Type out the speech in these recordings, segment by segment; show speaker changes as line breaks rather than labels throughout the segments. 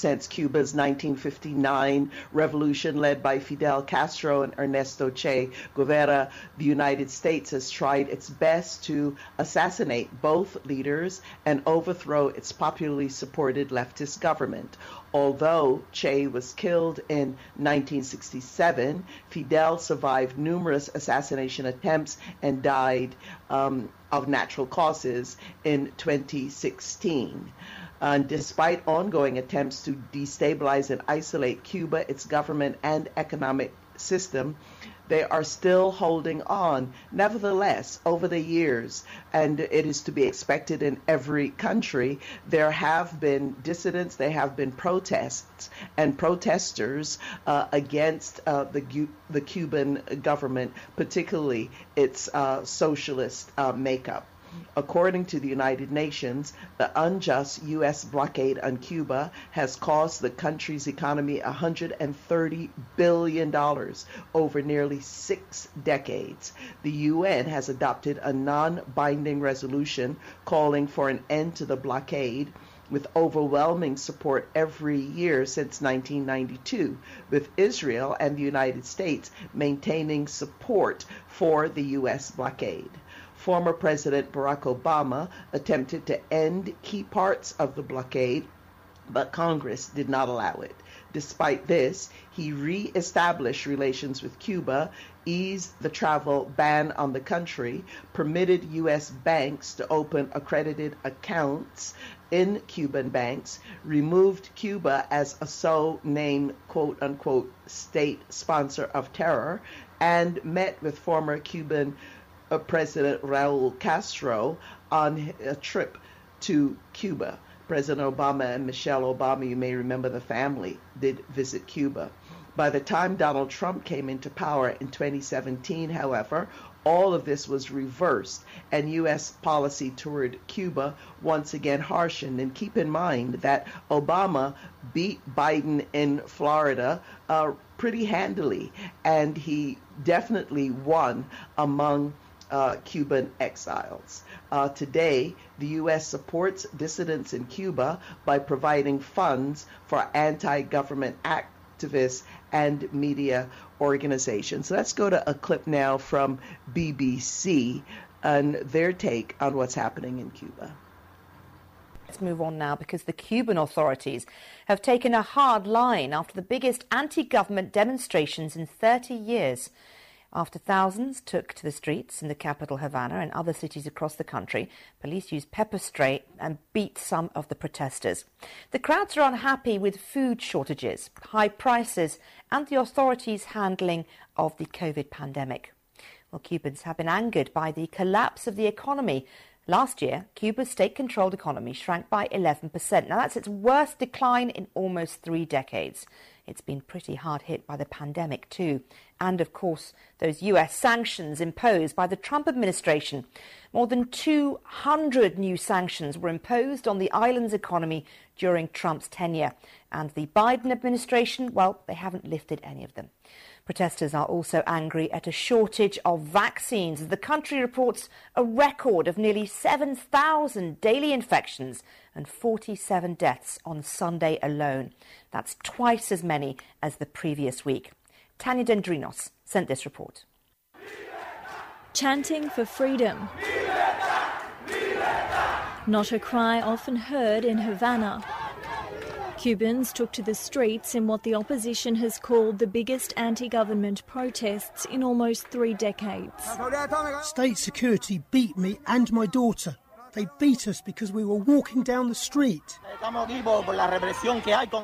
since Cuba's 1959 revolution led by Fidel Castro and Ernesto Che Guevara, the United States has tried its best to assassinate both leaders and overthrow its popularly supported leftist government. Although Che was killed in 1967, Fidel survived numerous assassination attempts and died um, of natural causes in 2016. And despite ongoing attempts to destabilize and isolate Cuba, its government and economic system, they are still holding on. Nevertheless, over the years, and it is to be expected in every country, there have been dissidents, there have been protests and protesters uh, against uh, the, the Cuban government, particularly its uh, socialist uh, makeup. According to the United Nations, the unjust U.S. blockade on Cuba has cost the country's economy $130 billion over nearly six decades. The UN has adopted a non binding resolution calling for an end to the blockade with overwhelming support every year since 1992, with Israel and the United States maintaining support for the U.S. blockade. Former President Barack Obama attempted to end key parts of the blockade, but Congress did not allow it. Despite this, he re-established relations with Cuba, eased the travel ban on the country, permitted U.S. banks to open accredited accounts in Cuban banks, removed Cuba as a so named quote unquote state sponsor of terror, and met with former Cuban uh, President Raul Castro on a trip to Cuba. President Obama and Michelle Obama, you may remember the family, did visit Cuba. By the time Donald Trump came into power in 2017, however, all of this was reversed and U.S. policy toward Cuba once again harshened. And keep in mind that Obama beat Biden in Florida uh, pretty handily, and he definitely won among uh, Cuban exiles. Uh, today, the U.S. supports dissidents in Cuba by providing funds for anti government activists and media organizations. So let's go to a clip now from BBC and their take on what's happening in Cuba.
Let's move on now because the Cuban authorities have taken a hard line after the biggest anti government demonstrations in 30 years. After thousands took to the streets in the capital Havana and other cities across the country, police used pepper spray and beat some of the protesters. The crowds are unhappy with food shortages, high prices, and the authorities' handling of the COVID pandemic. Well, Cubans have been angered by the collapse of the economy. Last year, Cuba's state controlled economy shrank by 11%. Now, that's its worst decline in almost three decades. It's been pretty hard hit by the pandemic, too. And, of course, those US sanctions imposed by the Trump administration. More than 200 new sanctions were imposed on the island's economy during Trump's tenure. And the Biden administration, well, they haven't lifted any of them. Protesters are also angry at a shortage of vaccines. The country reports a record of nearly 7,000 daily infections and 47 deaths on Sunday alone. That's twice as many as the previous week. Tanya Dendrinos sent this report.
Chanting for freedom. Not a cry often heard in Havana. Cubans took to the streets in what the opposition has called the biggest anti government protests in almost three decades.
State security beat me and my daughter. They beat us because we were walking down the street.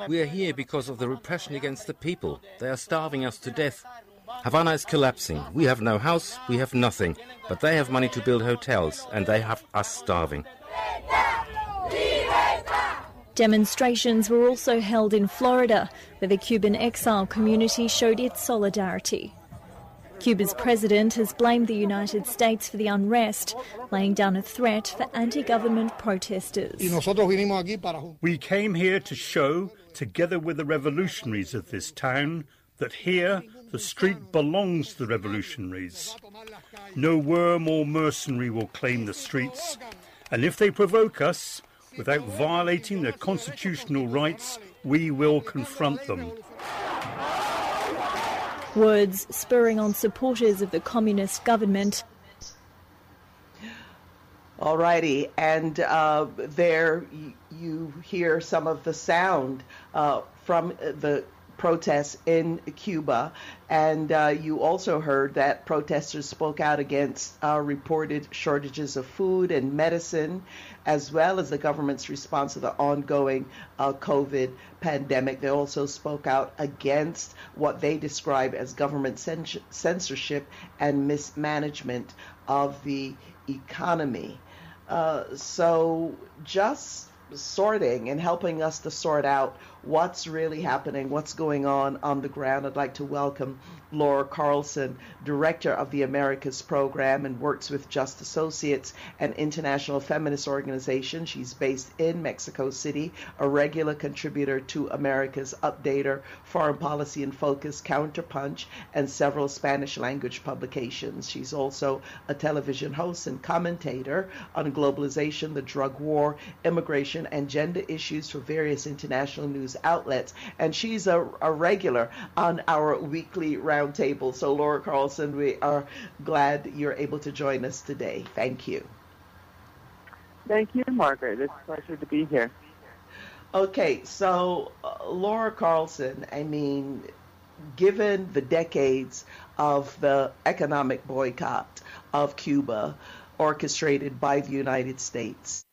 We are here because of the repression against the people. They are starving us to death. Havana is collapsing. We have no house, we have nothing. But they have money to build hotels, and they have us starving.
Demonstrations were also held in Florida, where the Cuban exile community showed its solidarity. Cuba's president has blamed the United States for the unrest, laying down a threat for anti government protesters.
We came here to show, together with the revolutionaries of this town, that here the street belongs to the revolutionaries. No worm or mercenary will claim the streets, and if they provoke us, without violating their constitutional rights, we will confront them.
Words spurring on supporters of the communist government.
Alrighty, and uh, there you hear some of the sound uh, from the protests in Cuba. And uh, you also heard that protesters spoke out against uh, reported shortages of food and medicine, as well as the government's response to the ongoing uh, COVID pandemic. They also spoke out against what they describe as government censorship and mismanagement of the economy. Uh, so just sorting and helping us to sort out what's really happening, what's going on on the ground. I'd like to welcome Laura Carlsen, Director of the Americas Program and works with Just Associates, an international feminist organization. She's based in Mexico City, a regular contributor to America's Updater, Foreign Policy In Focus, Counterpunch, and several Spanish language publications. She's also a television host and commentator on globalization, the drug war, immigration, and gender issues for various international news outlets. And she's a, a regular on our weekly roundtable. So, Laura Carlsen, we are glad you're able to join us today. Thank you.
Thank you, Margaret. It's a pleasure to be here.
Okay, so uh, Laura Carlsen, I mean, given the decades of the economic boycott of Cuba orchestrated by the United States,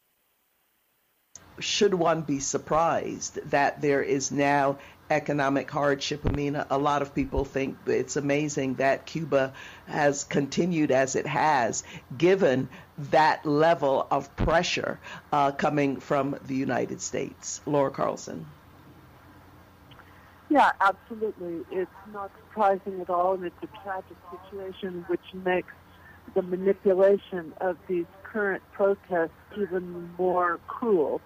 should one be surprised that there is now economic hardship? I mean, a lot of people think it's amazing that Cuba has continued as it has, given that level of pressure uh, coming from the United States. Laura Carlsen.
Yeah, absolutely. It's not surprising at all, and it's a tragic situation which makes the manipulation of these current protests even more cruel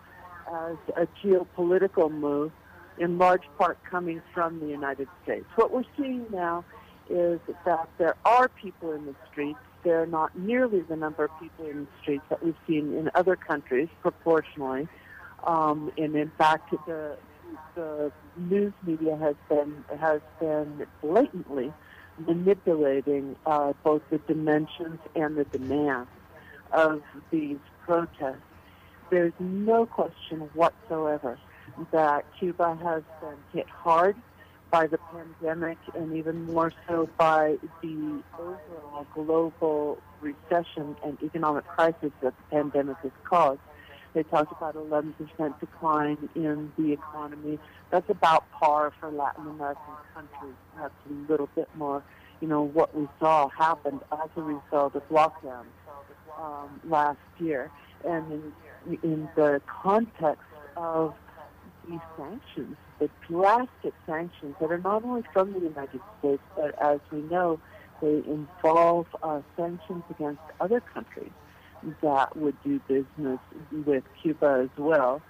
as a geopolitical move, in large part coming from the United States. What we're seeing now is that there are people in the streets. They're not nearly the number of people in the streets that we've seen in other countries proportionally. Um, and in fact, the the news media has been has been blatantly manipulating uh, both the dimensions and the demands of these protests there's no question whatsoever that Cuba has been hit hard by the pandemic and even more so by the overall global recession and economic crisis that the pandemic has caused. They talked about 11% decline in the economy. That's about par for Latin American countries. That's a little bit more, you know, what we saw happened as a result of lockdowns um, last year. And in in the context of these sanctions, the drastic sanctions that are not only from the United States, but as we know, they involve uh, sanctions against other countries that would do business with Cuba as well,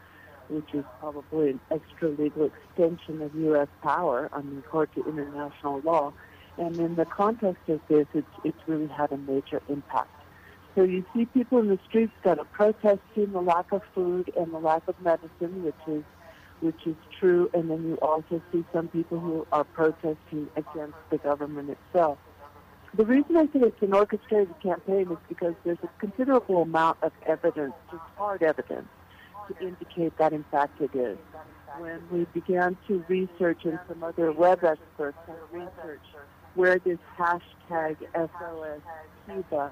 which is probably an extra legal extension of U.S. power on the court to international law. And in the context of this, it's, it's really had a major impact so you see people in the streets that are protesting the lack of food and the lack of medicine, which is which is true, and then you also see some people who are protesting against the government itself. The reason I say it's an orchestrated campaign is because there's a considerable amount of evidence, just hard evidence, to indicate that in fact it is. When we began to research, and some other web experts have researched where this hashtag SOS Cuba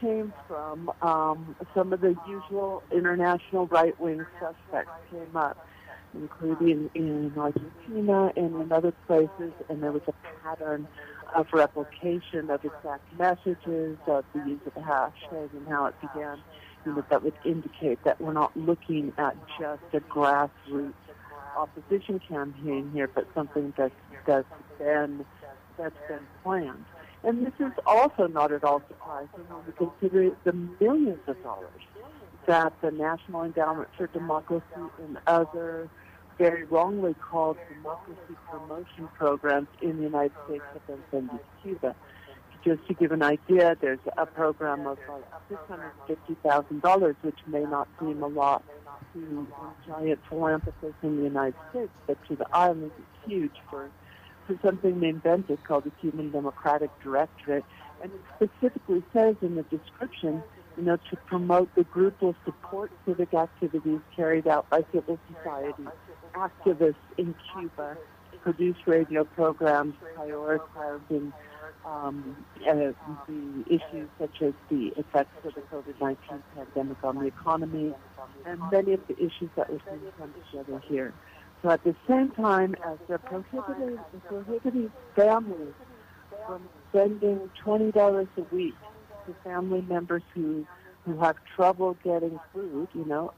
came from, um, some of the usual international right-wing suspects came up, including in Argentina and in other places, and there was a pattern of replication of exact messages, of the use of the hashtag and how it began, you know, that would indicate that we're not looking at just a grassroots opposition campaign here, but something that's, that's been, that's been planned. And this is also not at all surprising when we consider the millions of dollars that the National Endowment for Democracy and other very wrongly called democracy promotion programs in the United States have been sending to Cuba. Just to give an idea, there's a program of like $650,000, which may not seem a lot to giant philanthropists in the United States, but to the islands it's huge for, for something they invented called the Cuban Democratic Directorate. And it specifically says in the description, you know, to promote the group will support civic activities carried out by civil society, activists in Cuba, produce radio programs prioritizing um, uh, the issues such as the effects of the COVID-19 pandemic on the economy, and many of the issues that we're seeing come together here. So at the same time as they're prohibiting, prohibiting families from spending $20 a week to family members who, who have trouble getting food, you know,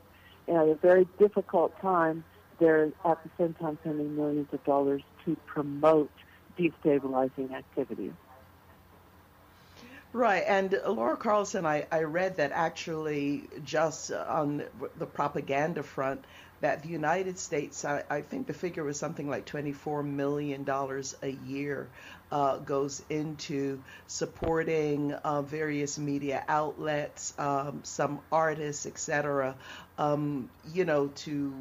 at a very difficult time, they're at the same time spending millions of dollars to promote destabilizing activities.
Right, and Laura Carlsen, I, I read that actually just on the propaganda front, that the United States, I, I think the figure was something like $24 million a year, uh, goes into supporting uh, various media outlets, um, some artists, etc. Um, you know, to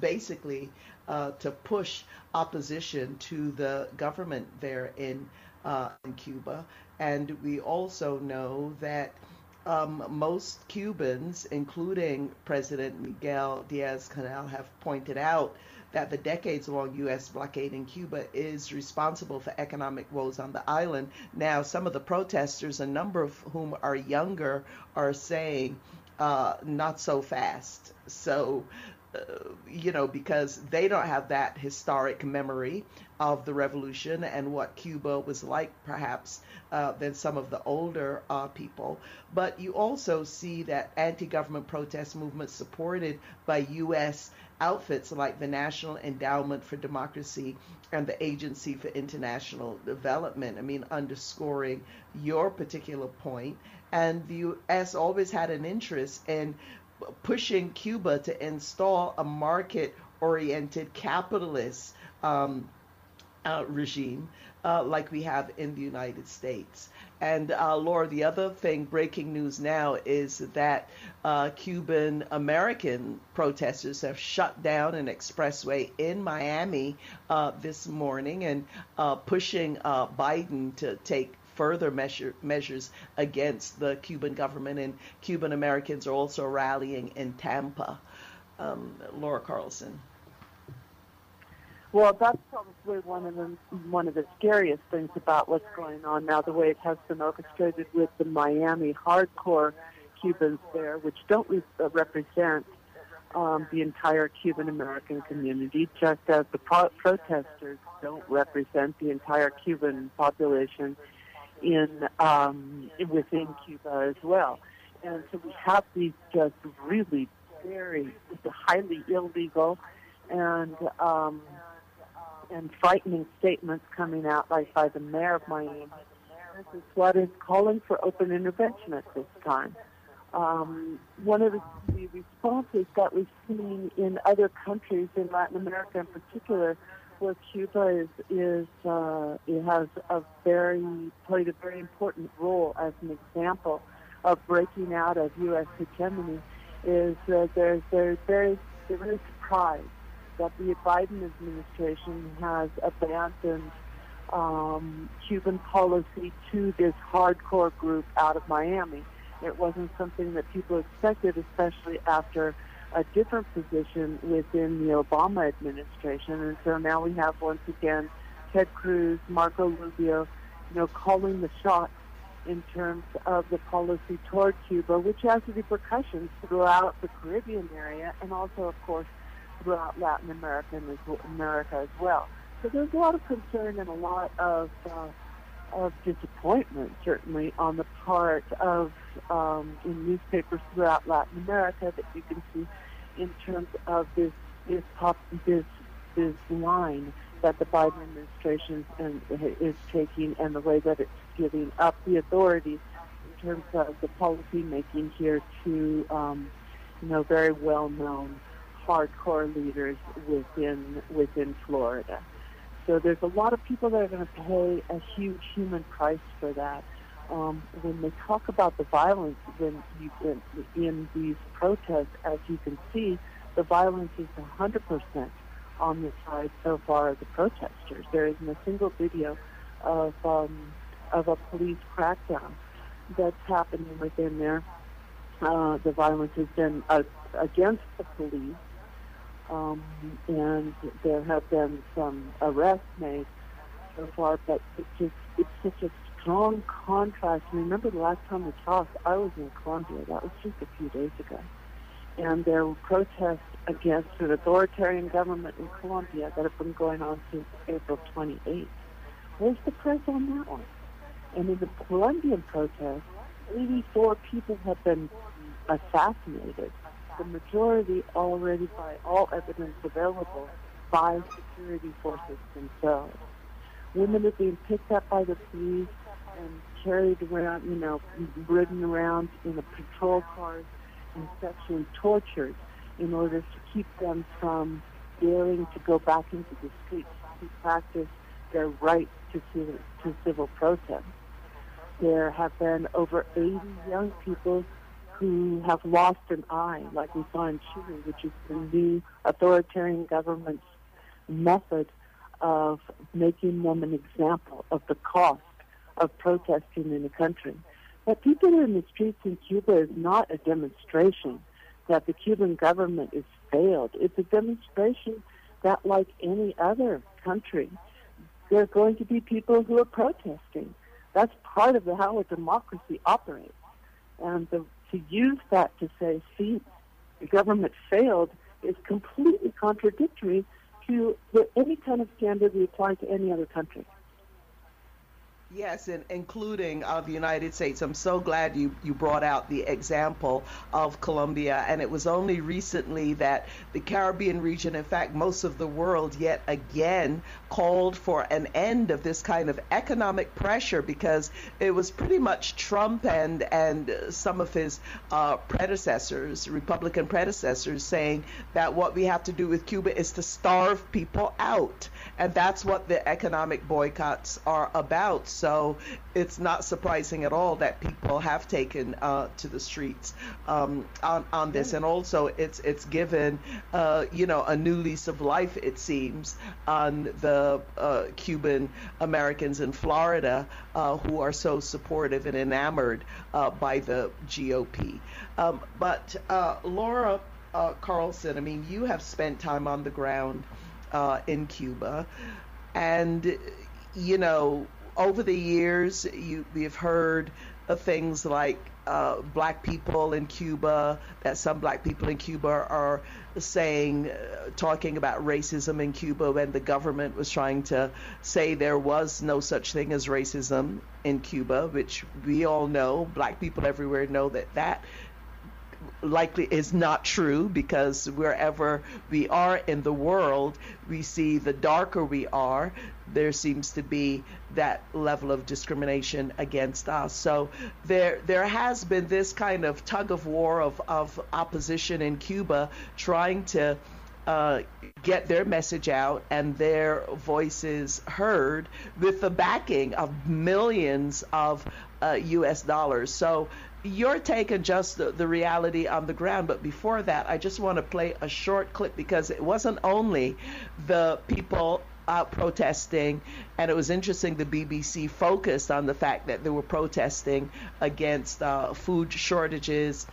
basically uh, to push opposition to the government there in uh, in Cuba. And we also know that um, most Cubans, including President Miguel Diaz Canel, have pointed out that the decades long U.S. blockade in Cuba is responsible for economic woes on the island. Now, some of the protesters, a number of whom are younger, are saying, uh, not so fast. So you know, because they don't have that historic memory of the revolution and what Cuba was like, perhaps, uh, than some of the older uh, people. But you also see that anti government protest movements supported by U.S. outfits like the National Endowment for Democracy and the Agency for International Development. I mean, underscoring your particular point. And the U.S. always had an interest in pushing Cuba to install a market oriented capitalist um, uh, regime uh, like we have in the United States. And uh, Laura, the other thing, breaking news now, is that uh, Cuban American protesters have shut down an expressway in Miami uh, this morning and uh, pushing Biden to take further measure, measures against the Cuban government, and Cuban Americans are also rallying in Tampa. Um, Laura Carlsen.
Well, that's probably one of the one of the scariest things about what's going on now. The way it has been orchestrated with the Miami hardcore Cubans there, which don't uh, represent um, the entire Cuban American community, just as the pro- protesters don't represent the entire Cuban population in um, within Cuba as well. And so we have these just really very highly illegal and um, and frightening statements coming out like by the mayor of Miami. This is what is calling for open intervention at this time. Um, one of the, the responses that we've seen in other countries in Latin America in particular where Cuba is is uh, it has a very played a very important role as an example of breaking out of U.S. hegemony is uh, they're they're very they're very surprised that the Biden administration has abandoned um, Cuban policy to this hardcore group out of Miami. It wasn't something that people expected, especially after a different position within the Obama administration. And so now we have once again Ted Cruz, Marco Rubio, you know, calling the shots in terms of the policy toward Cuba, which has repercussions throughout the Caribbean area and also, of course, throughout Latin America and America as well. So there's a lot of concern and a lot of uh, of disappointment, certainly, on the part of um, in newspapers throughout Latin America that you can see in terms of this this pop, this this line that the Biden administration is taking and the way that it's giving up the authority in terms of the policy making here to um, you know very well known hardcore leaders within within Florida. So there's a lot of people that are going to pay a huge human price for that. Um, when they talk about the violence in, in these protests, as you can see, the violence is 100% on the side so far of the protesters. There isn't a single video of um, of a police crackdown that's happening within there. Uh, the violence has been uh, against the police, um, and there have been some arrests made so far, but it's just it's such a strong contrast. Remember the last time we talked, I was in Colombia. That was just a few days ago, and there were protests against an authoritarian government in Colombia that have been going on since April 28th. Where's the press on that one? And in the Colombian protests, 84 people have been assassinated. The majority already, by all evidence available, by security forces themselves. Women are being picked up by the police and carried around, you know, ridden around in a patrol cars and sexually tortured in order to keep them from daring to go back into the streets to practice their right to civil, to civil protest. There have been over 80 young people who have lost an eye, like we saw in Chile, which is the new authoritarian government's method of making them an example of the cost of protesting in the country. What people in the streets in Cuba is not a demonstration that the Cuban government has failed. It's a demonstration that, like any other country, there are going to be people who are protesting. That's part of how a democracy operates. And the, to use that to say, see, the government failed is completely contradictory to the, any kind of standard we apply to any other country.
Yes, and including uh, the United States. I'm so glad you, you brought out the example of Colombia. And it was only recently that the Caribbean region, in fact, most of the world, yet again called for an end of this kind of economic pressure because it was pretty much Trump and, and some of his uh, predecessors, Republican predecessors, saying that what we have to do with Cuba is to starve people out. And that's what the economic boycotts are about. So it's not surprising at all that people have taken uh, to the streets um, on, on this. And also, it's it's given uh, you know a new lease of life, it seems, on the uh, Cuban Americans in Florida uh, who are so supportive and enamored uh, by the GOP. Um, but uh, Laura Carlsen, I mean, you have spent time on the ground in Cuba, and you know over the years, you, we've heard of things like uh, black people in Cuba, that some black people in Cuba are saying, uh, talking about racism in Cuba when the government was trying to say there was no such thing as racism in Cuba, which we all know, black people everywhere know that that likely is not true because wherever we are in the world, we see the darker we are, there seems to be that level of discrimination against us. So there there has been this kind of tug of war of, of opposition in Cuba trying to uh, get their message out and their voices heard with the backing of millions of uh, U.S. dollars. So your take and just the, the, reality on the ground. But before that, I just want to play a short clip because it wasn't only the people out protesting, and it was interesting the BBC focused on the fact that they were protesting against uh, food shortages.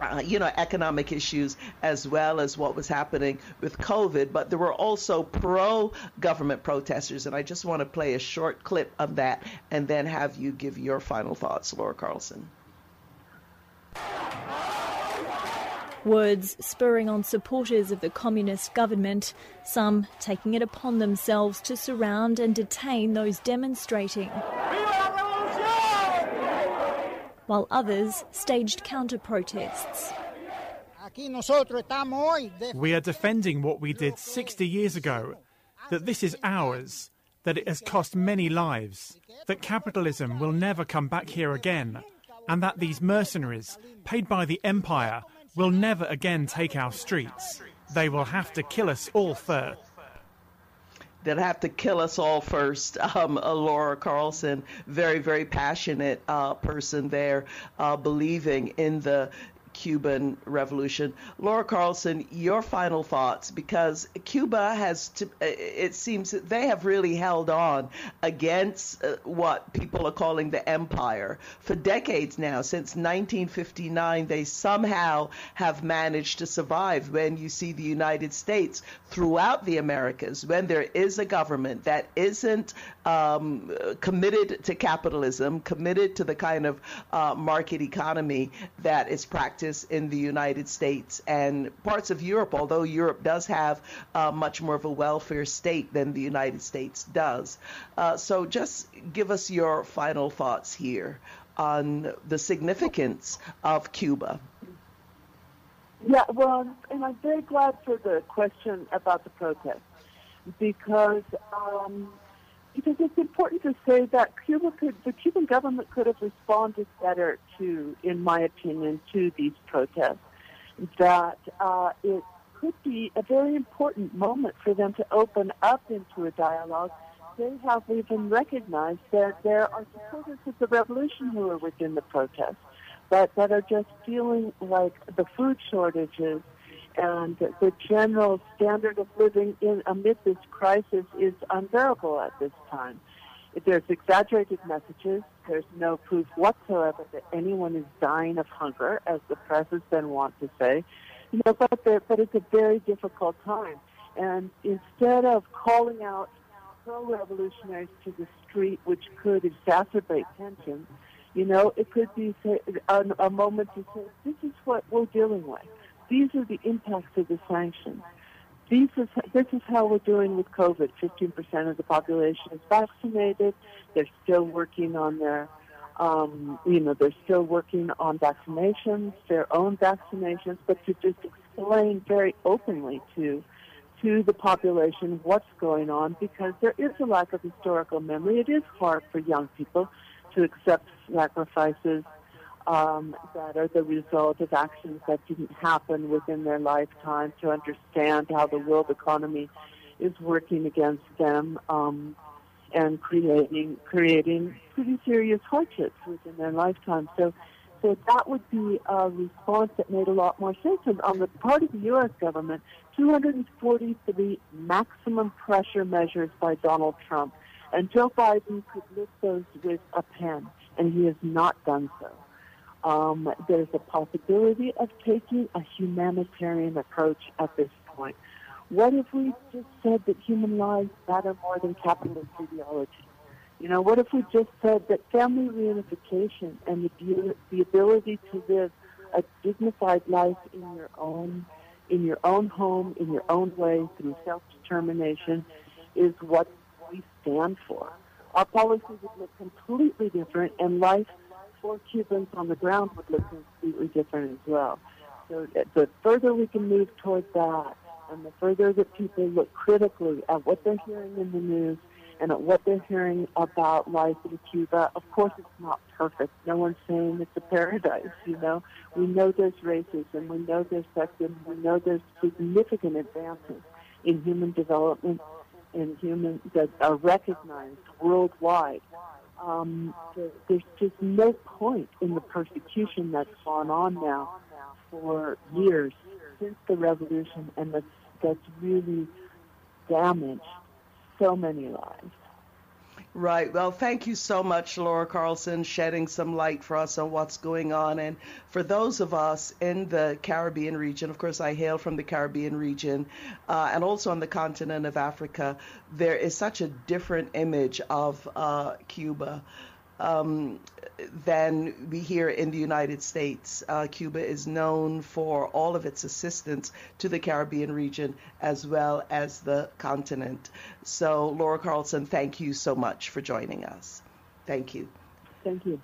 Uh, you know, economic issues as well as what was happening with COVID, but there were also pro government protesters. And I just want to play a short clip of that and then have you give your final thoughts, Laura Carlsen.
Words spurring on supporters of the communist government, some taking it upon themselves to surround and detain those demonstrating. While others staged counter protests.
We are defending what we did 60 years ago, that this is ours, that it has cost many lives, that capitalism will never come back here again, and that these mercenaries, paid by the empire, will never again take our streets. They will have to kill us all first.
They'll have to kill us all first. Um, uh, Laura Carlsen, very, very passionate uh, person there, uh, believing in the Cuban Revolution. Laura Carlsen, your final thoughts, because Cuba has, to, uh, it seems that they have really held on against uh, what people are calling the empire for decades now. Since 1959, they somehow have managed to survive. When you see the United States throughout the Americas, when there is a government that isn't um, committed to capitalism, committed to the kind of uh, market economy that is practiced in the United States and parts of Europe, although Europe does have uh, much more of a welfare state than the United States does. Uh, so just give us your final thoughts here on the significance of Cuba.
Yeah, well, and I'm very glad for the question about the protest because um, because it's important to say that Cuba could, the Cuban government could have responded better to, in my opinion, to these protests. That uh, it could be a very important moment for them to open up into a dialogue. They have even recognized that there are supporters of the revolution who are within the protests, but that are just feeling like the food shortages and the general standard of living in amid this crisis is unbearable at this time. There's exaggerated messages. There's no proof whatsoever that anyone is dying of hunger, as the press has been wont to say. You know, but but it's a very difficult time. And instead of calling out pro-revolutionaries to the street, which could exacerbate tensions, you know, it could be a, a moment to say, this is what we're dealing with. These are the impacts of the sanctions. Is, this is how we're doing with COVID. 15% of the population is vaccinated. They're still working on their, um, you know, they're still working on vaccinations, their own vaccinations, but to just explain very openly to to the population what's going on because there is a lack of historical memory. It is hard for young people to accept sacrifices um, that are the result of actions that didn't happen within their lifetime to understand how the world economy is working against them um, and creating creating pretty serious hardships within their lifetime. So, so that would be a response that made a lot more sense. And on the part of the U.S. government, 243 maximum pressure measures by Donald Trump, and Joe Biden could list those with a pen, and he has not done so. Um, there's a possibility of taking a humanitarian approach at this point. What if we just said that human lives matter more than capitalist ideology? You know, what if we just said that family reunification and the, the ability to live a dignified life in your own in your own home, in your own way, through self-determination, is what we stand for. Our policies would look completely different, and life for Cubans on the ground would look completely different as well. So uh, the further we can move towards that, and the further that people look critically at what they're hearing in the news and at what they're hearing about life in Cuba, of course it's not perfect. No one's saying it's a paradise, you know. We know there's racism, we know there's sexism, we know there's significant advances in human development and human that are recognized worldwide um, there's just no point in the persecution that's gone on now for years since the revolution, and that's that's really damaged so many lives.
Right. Well, thank you so much, Laura Carlsen, shedding some light for us on what's going on. And for those of us in the Caribbean region, of course, I hail from the Caribbean region, uh, and also on the continent of Africa, there is such a different image of uh, Cuba um, than we hear in the United States. Uh, Cuba is known for all of its assistance to the Caribbean region as well as the continent. So, Laura Carlsen, thank you so much for joining us. Thank you.
Thank you.